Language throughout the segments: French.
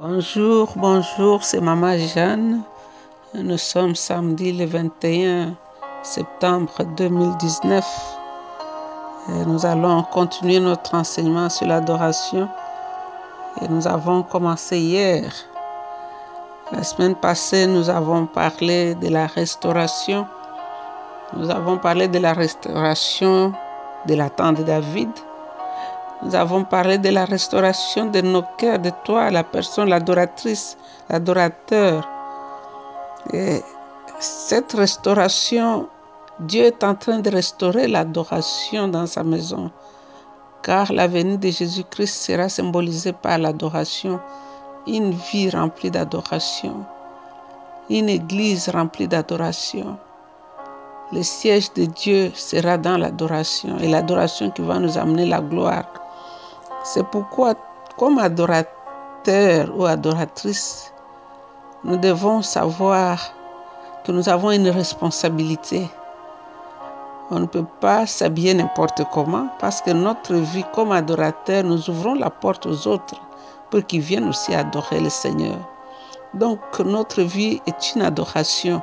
Bonjour, bonjour, c'est Maman Jeanne. Nous sommes samedi le 21 septembre 2019. Et nous allons continuer notre enseignement sur l'adoration. Et nous avons commencé hier. La semaine passée, nous avons parlé de la restauration. Nous avons parlé de la restauration de la tente de David. Nous avons parlé de la restauration de nos cœurs, de toi, la personne, l'adoratrice, l'adorateur. Et cette restauration, Dieu est en train de restaurer l'adoration dans sa maison. Car la venue de Jésus-Christ sera symbolisée par l'adoration. Une vie remplie d'adoration. Une église remplie d'adoration. Le siège de Dieu sera dans l'adoration et l'adoration qui va nous amener la gloire. C'est pourquoi, comme adorateur ou adoratrice, nous devons savoir que nous avons une responsabilité. On ne peut pas s'habiller n'importe comment parce que notre vie comme adorateur, nous ouvrons la porte aux autres pour qu'ils viennent aussi adorer le Seigneur. Donc notre vie est une adoration.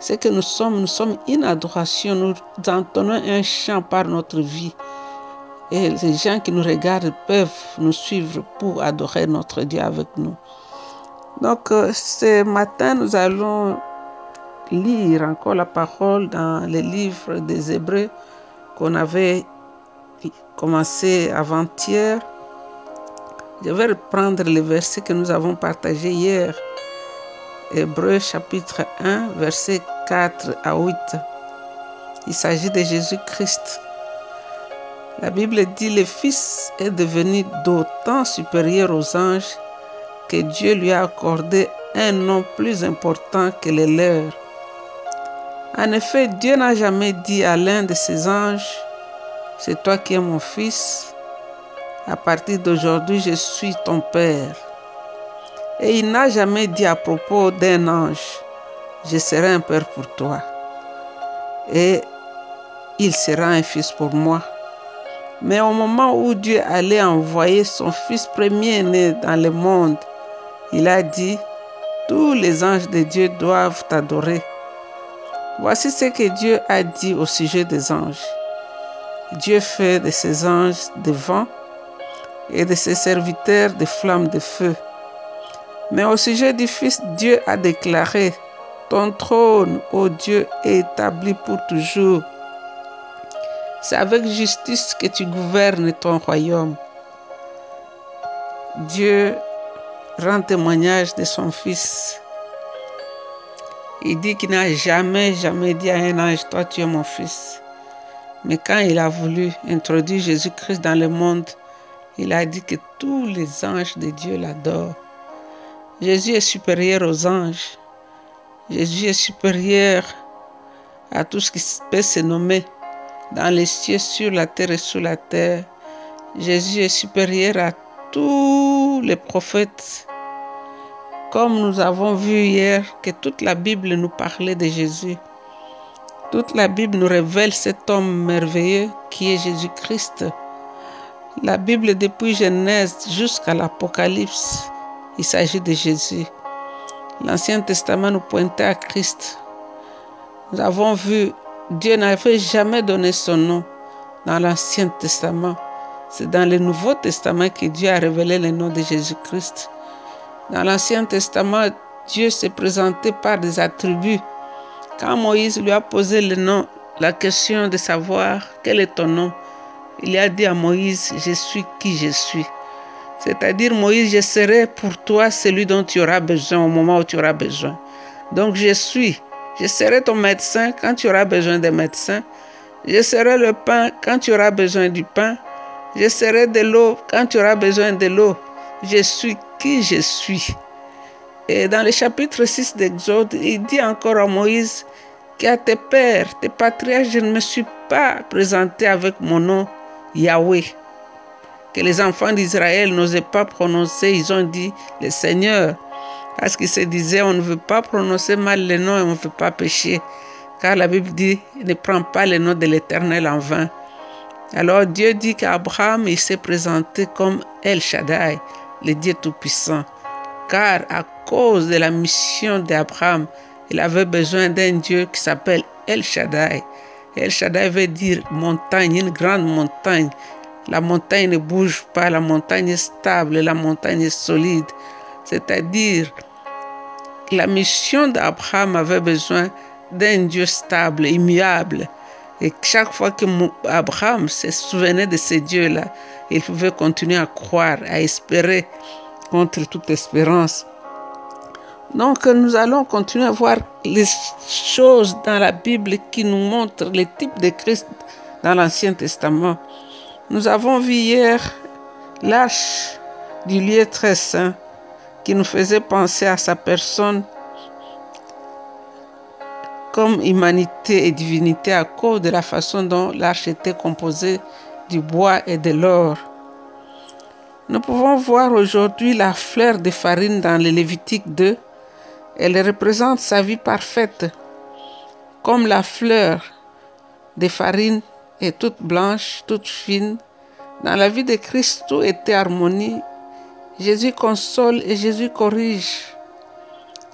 Ce que nous sommes, nous sommes une adoration. Nous entonnons un chant par notre vie. Et les gens qui nous regardent peuvent nous suivre pour adorer notre Dieu avec nous. Donc ce matin, nous allons lire encore la parole dans le livre des Hébreux qu'on avait commencé avant-hier. Je vais reprendre les versets que nous avons partagés hier. Hébreux chapitre 1, versets 4 à 8. Il s'agit de Jésus-Christ. La Bible dit le Fils est devenu d'autant supérieur aux anges que Dieu lui a accordé un nom plus important que les leurs. En effet, Dieu n'a jamais dit à l'un de ses anges, c'est toi qui es mon fils, à partir d'aujourd'hui je suis ton Père. Et il n'a jamais dit à propos d'un ange, je serai un Père pour toi. Et il sera un fils pour moi. Mais au moment où Dieu allait envoyer son fils premier-né dans le monde, il a dit, tous les anges de Dieu doivent t'adorer. Voici ce que Dieu a dit au sujet des anges. Dieu fait de ses anges des vents et de ses serviteurs des flammes de feu. Mais au sujet du Fils, Dieu a déclaré, Ton trône, ô Dieu, est établi pour toujours. C'est avec justice que tu gouvernes ton royaume. Dieu rend témoignage de son Fils. Il dit qu'il n'a jamais, jamais dit à un ange, toi tu es mon Fils. Mais quand il a voulu introduire Jésus-Christ dans le monde, il a dit que tous les anges de Dieu l'adorent. Jésus est supérieur aux anges. Jésus est supérieur à tout ce qui peut se nommer dans les cieux, sur la terre et sous la terre. Jésus est supérieur à tous les prophètes. Comme nous avons vu hier que toute la Bible nous parlait de Jésus. Toute la Bible nous révèle cet homme merveilleux qui est Jésus-Christ. La Bible depuis Genèse jusqu'à l'Apocalypse, il s'agit de Jésus. L'Ancien Testament nous pointait à Christ. Nous avons vu, Dieu n'avait jamais donné son nom dans l'Ancien Testament. C'est dans le Nouveau Testament que Dieu a révélé le nom de Jésus-Christ. Dans l'Ancien Testament, Dieu s'est présenté par des attributs. Quand Moïse lui a posé le nom, la question de savoir quel est ton nom, il a dit à Moïse, je suis qui je suis. C'est-à-dire, Moïse, je serai pour toi celui dont tu auras besoin au moment où tu auras besoin. Donc, je suis. Je serai ton médecin quand tu auras besoin de médecin. Je serai le pain quand tu auras besoin du pain. Je serai de l'eau quand tu auras besoin de l'eau. Je suis qui je suis. Et dans le chapitre 6 d'Exode, il dit encore à Moïse qu'à tes pères, tes patriarches, je ne me suis pas présenté avec mon nom Yahweh que les enfants d'Israël n'osaient pas prononcer. Ils ont dit le Seigneur. Parce qu'ils se disaient, on ne veut pas prononcer mal le nom et on ne veut pas pécher. Car la Bible dit, ne prends pas le nom de l'Éternel en vain. Alors Dieu dit qu'Abraham, il s'est présenté comme El Shaddai, le Dieu Tout-Puissant. car à cause de la mission d'Abraham, il avait besoin d'un Dieu qui s'appelle El Shaddai. El Shaddai veut dire montagne, une grande montagne. La montagne ne bouge pas, la montagne est stable, la montagne est solide. C'est-à-dire, la mission d'Abraham avait besoin d'un Dieu stable, immuable. Et chaque fois que Abraham se souvenait de ce Dieu-là, il pouvait continuer à croire, à espérer contre toute espérance. Donc nous allons continuer à voir les choses dans la Bible qui nous montrent les types de Christ dans l'Ancien Testament. Nous avons vu hier l'arche du lieu très saint qui nous faisait penser à sa personne comme humanité et divinité à cause de la façon dont l'arche était composée du bois et de l'or. Nous pouvons voir aujourd'hui la fleur de farine dans le Lévitique 2. Elle représente sa vie parfaite, comme la fleur de farine est toute blanche, toute fine. Dans la vie de Christ, tout était harmonie. Jésus console et Jésus corrige.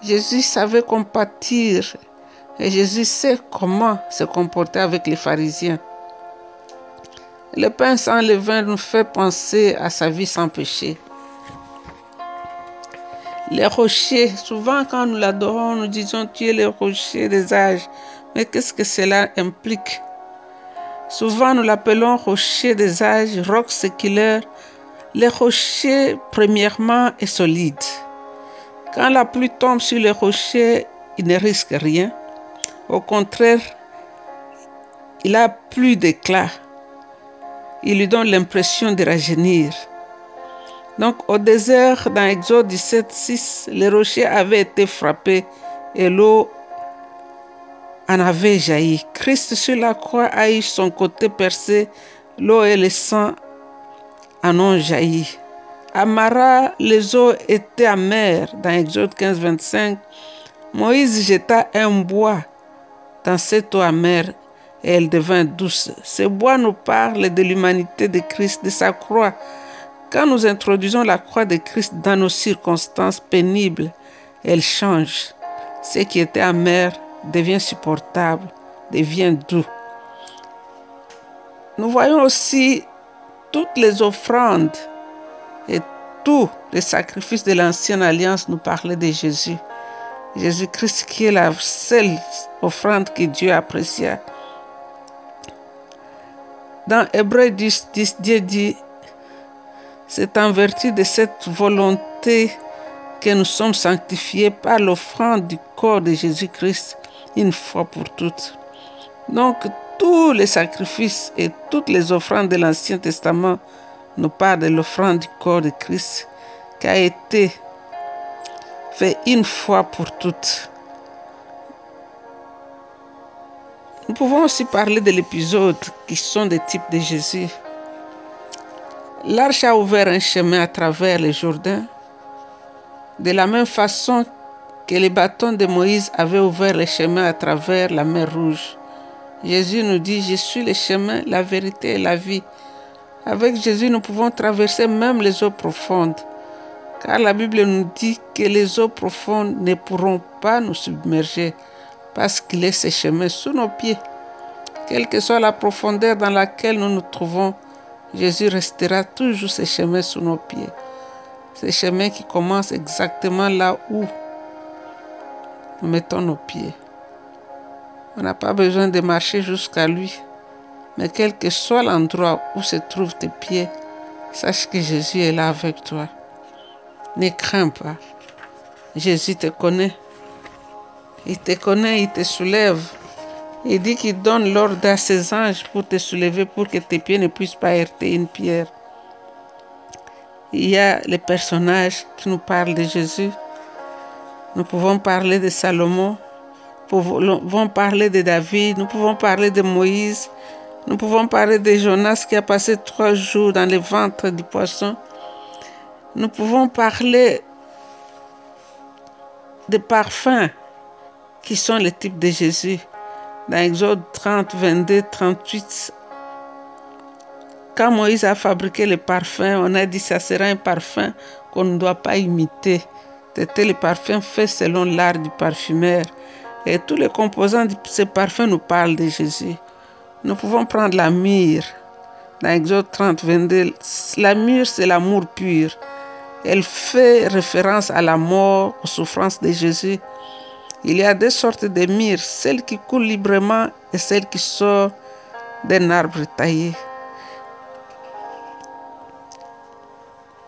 Jésus savait compatir et Jésus sait comment se comporter avec les pharisiens. Le pain sans levain nous fait penser à sa vie sans péché. Les rochers, souvent quand nous l'adorons, nous disons tu es le rocher des âges. Mais qu'est-ce que cela implique? Souvent nous l'appelons rocher des âges, roc séculaire. Le rocher, premièrement, est solide. Quand la pluie tombe sur le rocher, il ne risque rien. Au contraire, il a plus d'éclat. Il lui donne l'impression de rajeunir. Donc au désert, dans Exode 17, 6, les rochers avaient été frappés et l'eau en avait jailli. Christ sur la croix a eu son côté percé, l'eau et le sang en ont jailli. À Mara, les eaux étaient amères. Dans Exode 15, 25, Moïse jeta un bois dans cette eau amère et elle devint douce. Ce bois nous parle de l'humanité de Christ, de sa croix. Quand nous introduisons la croix de Christ dans nos circonstances pénibles, elle change. Ce qui était amer devient supportable, devient doux. Nous voyons aussi toutes les offrandes et tous les sacrifices de l'ancienne alliance nous parlaient de Jésus. Jésus-Christ qui est la seule offrande que Dieu apprécia. Dans Hébreu 10, 10, Dieu dit, c'est en vertu de cette volonté que nous sommes sanctifiés par l'offrande du corps de Jésus-Christ une fois pour toutes. Donc tous les sacrifices et toutes les offrandes de l'Ancien Testament nous parlent de l'offrande du corps de Christ qui a été fait une fois pour toutes. Nous pouvons aussi parler de l'épisode qui sont des types de Jésus. L'arche a ouvert un chemin à travers le Jourdain, de la même façon que les bâtons de Moïse avaient ouvert le chemin à travers la mer Rouge. Jésus nous dit, je suis le chemin, la vérité et la vie. Avec Jésus, nous pouvons traverser même les eaux profondes car la Bible nous dit que les eaux profondes ne pourront pas nous submerger parce qu'il est ce chemin sous nos pieds. Quelle que soit la profondeur dans laquelle nous nous trouvons, Jésus restera toujours ce chemin sous nos pieds. Ce chemin qui commence exactement là où nous mettons nos pieds. On n'a pas besoin de marcher jusqu'à lui, mais quel que soit l'endroit où se trouvent tes pieds, sache que Jésus est là avec toi. Ne crains pas. Jésus te connaît. Il te connaît, il te soulève. Il dit qu'il donne l'ordre à ses anges pour te soulever, pour que tes pieds ne puissent pas heurter une pierre. Il y a les personnages qui nous parlent de Jésus. Nous pouvons parler de Salomon, pouvons parler de David, nous pouvons parler de Moïse, nous pouvons parler de Jonas qui a passé trois jours dans le ventre du poisson nous pouvons parler des parfums qui sont les types de Jésus. Dans Exode 30, 22, 38, quand Moïse a fabriqué les parfums, on a dit que ça sera un parfum qu'on ne doit pas imiter. C'était le parfum fait selon l'art du parfumeur. Et tous les composants de ce parfum nous parlent de Jésus. Nous pouvons prendre la myrrhe. Dans Exode 30, 22, la myrrhe, c'est l'amour pur. Elle fait référence à la mort, aux souffrances de Jésus. Il y a deux sortes de myrrhe, celle qui coule librement et celle qui sort d'un arbre taillé.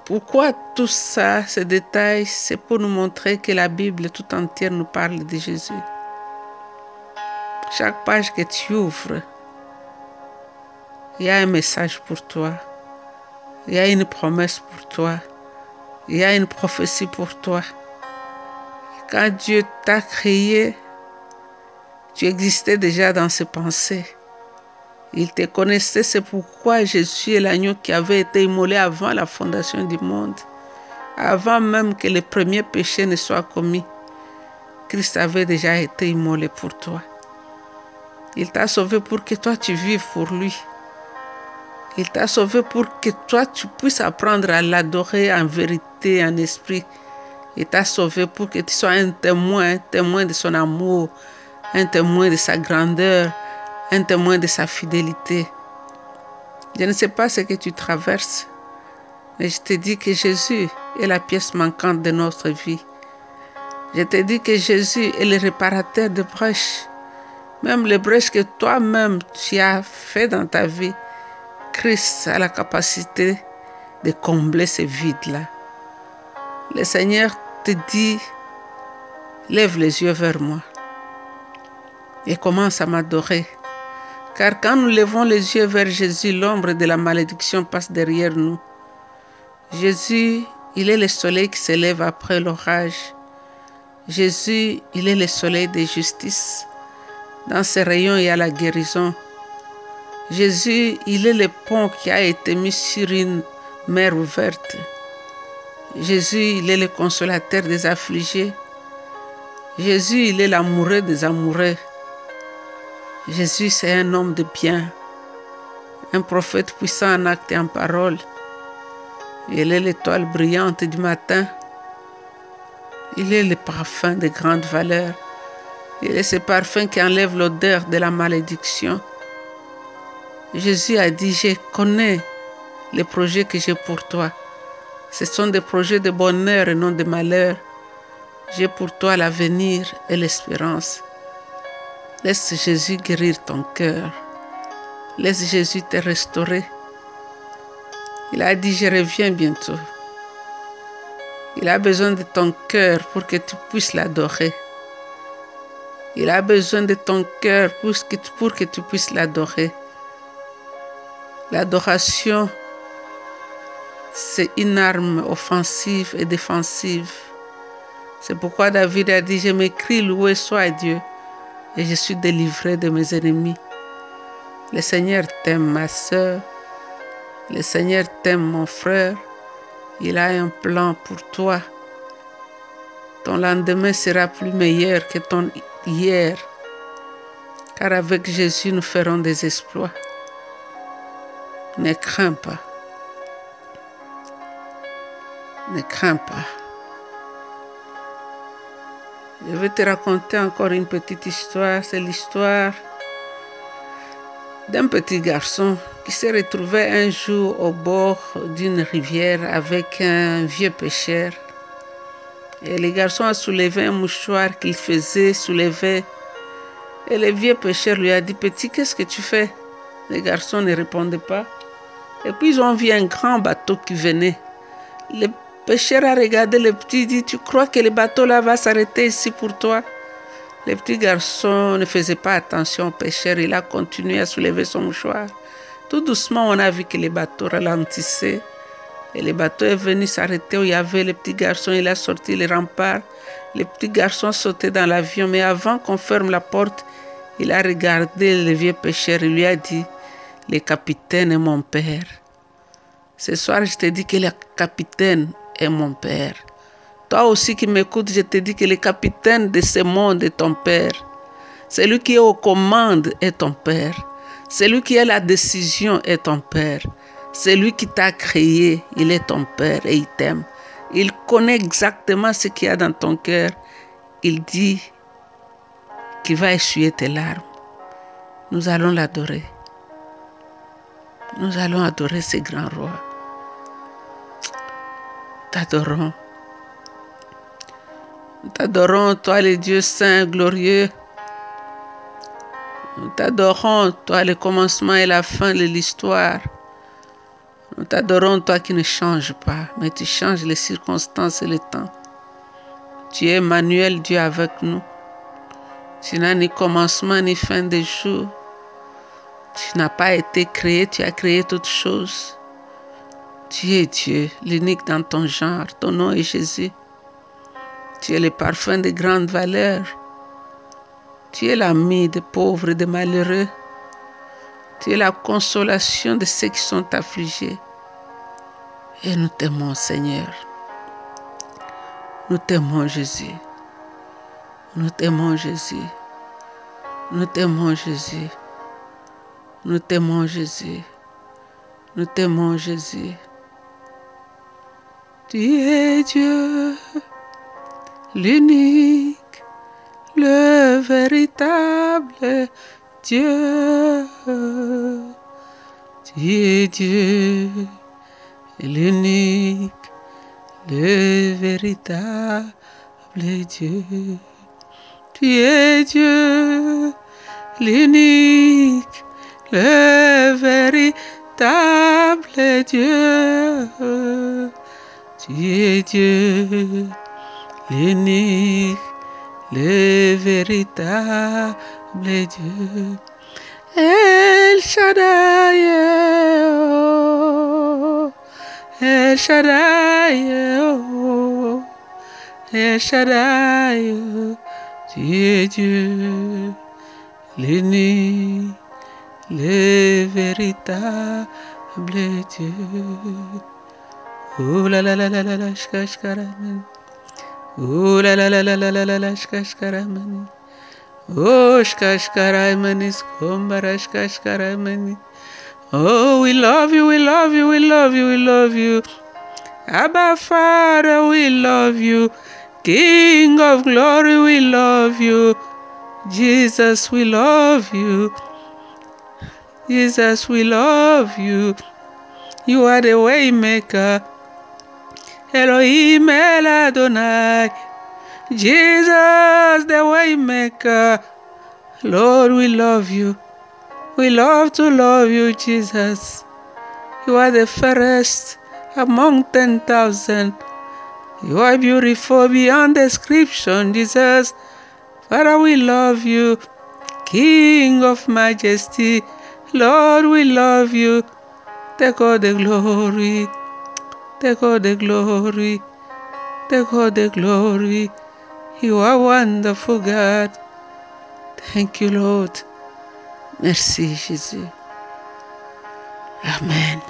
Pourquoi tout ça, ces détails C'est pour nous montrer que la Bible tout entière nous parle de Jésus. Chaque page que tu ouvres, il y a un message pour toi. Il y a une promesse pour toi. Il y a une prophétie pour toi. Quand Dieu t'a créé, tu existais déjà dans ses pensées. Il te connaissait, c'est pourquoi Jésus est l'agneau qui avait été immolé avant la fondation du monde, avant même que le premier péché ne soit commis. Christ avait déjà été immolé pour toi. Il t'a sauvé pour que toi tu vives pour lui. Il t'a sauvé pour que toi tu puisses apprendre à l'adorer en vérité, en esprit. Il t'a sauvé pour que tu sois un témoin, un témoin de son amour, un témoin de sa grandeur, un témoin de sa fidélité. Je ne sais pas ce que tu traverses, mais je te dis que Jésus est la pièce manquante de notre vie. Je te dis que Jésus est le réparateur de brèches. Même les brèches que toi-même tu as fait dans ta vie, Christ a la capacité de combler ce vide-là. Le Seigneur te dit, lève les yeux vers moi et commence à m'adorer. Car quand nous levons les yeux vers Jésus, l'ombre de la malédiction passe derrière nous. Jésus, il est le soleil qui s'élève après l'orage. Jésus, il est le soleil de justice. Dans ses rayons, il y a la guérison. Jésus, il est le pont qui a été mis sur une mer ouverte. Jésus, il est le consolateur des affligés. Jésus, il est l'amoureux des amoureux. Jésus, c'est un homme de bien, un prophète puissant en acte et en parole. Il est l'étoile brillante du matin. Il est le parfum de grande valeur. Il est ce parfum qui enlève l'odeur de la malédiction. Jésus a dit, je connais les projets que j'ai pour toi. Ce sont des projets de bonheur et non de malheur. J'ai pour toi l'avenir et l'espérance. Laisse Jésus guérir ton cœur. Laisse Jésus te restaurer. Il a dit, je reviens bientôt. Il a besoin de ton cœur pour que tu puisses l'adorer. Il a besoin de ton cœur pour que, tu, puisses l'adorer. L'adoration, c'est une arme offensive et défensive. C'est pourquoi David a dit, je m'écris, loué soit Dieu et je suis délivré de mes ennemis. Le Seigneur t'aime, ma soeur. Le Seigneur t'aime, mon frère. Il a un plan pour toi. Ton lendemain sera plus meilleur que ton hier. Car avec Jésus, nous ferons des exploits. Ne crains pas. Ne crains pas. Je vais te raconter encore une petite histoire. C'est l'histoire d'un petit garçon qui s'est retrouvé un jour au bord d'une rivière avec un vieux pêcheur. Et le garçon a soulevé un mouchoir qu'il faisait soulever. Et le vieux pêcheur lui a dit, petit, qu'est-ce que tu fais? Le garçon ne répondait pas. Et puis ils ont vu un grand bateau qui venait. Le pêcheur a regardé le petit, dit, tu crois que le bateau là va s'arrêter ici pour toi? Le petit garçon ne faisait pas attention au pêcheur, il a continué à soulever son mouchoir. Tout doucement, on a vu que le bateau ralentissait. Et le bateau est venu s'arrêter où il y avait le petit garçon. Il a sorti les remparts. Le petit garçon sautait dans l'avion. Mais avant qu'on ferme la porte, il a regardé le vieux pêcheur. Il lui a dit, le capitaine est mon père. Ce soir, je te dis que le capitaine est mon père. Toi aussi qui m'écoutes, je te dis que le capitaine de ce monde est ton père. Celui qui est aux commandes est ton père. Celui qui a la décision est ton père. Celui qui t'a créé, il est ton père et il t'aime. Il connaît exactement ce qu'il y a dans ton cœur. Il dit qu'il va essuyer tes larmes. Nous allons l'adorer. Nous allons adorer ce grand roi. T'adorons. T'adorons, toi le Dieu saint, glorieux. Nous t'adorons, toi le commencement et la fin de l'histoire. Nous t'adorons, toi qui ne changes pas, mais tu changes les circonstances et le temps. Tu es Emmanuel, Dieu avec nous. Tu n'as ni commencement ni fin de jour. Tu n'as pas été créé, tu as créé toutes choses. Tu es Dieu, l'unique dans ton genre. Ton nom est Jésus. Tu es le parfum de grande valeur. Tu es l'ami des pauvres et des malheureux. Tu es la consolation de ceux qui sont affligés. Et nous t'aimons, Seigneur. Nous t'aimons, Jésus. Nous t'aimons, Jésus. Nous t'aimons, Jésus. Nous t'aimons, Jésus. Nous t'aimons, Jésus. Tu es Dieu, l'unique, le véritable Dieu. Tu es Dieu, l'unique, le véritable Dieu. Tu es Dieu, l'unique, le véritable Dieu. Tu es Dieu, l'unique, le véritable Dieu. El Shaddai, oh, El Shaddai, oh, El Shaddai, oh, tu es Dieu, l'unique, le véritable Dieu. Oh la la la la la la, shkashkaramani. Oh la la la la la la la, shkashkaramani. Oh shkashkaramani skombara shkashkaramani. Oh, we love you, we love you, we love you, we love you. Abba Father, we love you. King of glory, we love you. Jesus, we love you. Jesus, we love you. You are the way maker. Elohim El Adonai. Jesus, the waymaker. Lord, we love you. We love to love you, Jesus. You are the fairest among 10,000. You are beautiful beyond description, Jesus. Father, we love you. King of majesty, Lord, we love you. Take all the glory. Take all the glory. Take all the glory. You are wonderful, God. Thank you, Lord. Merci, Jésus. Amen.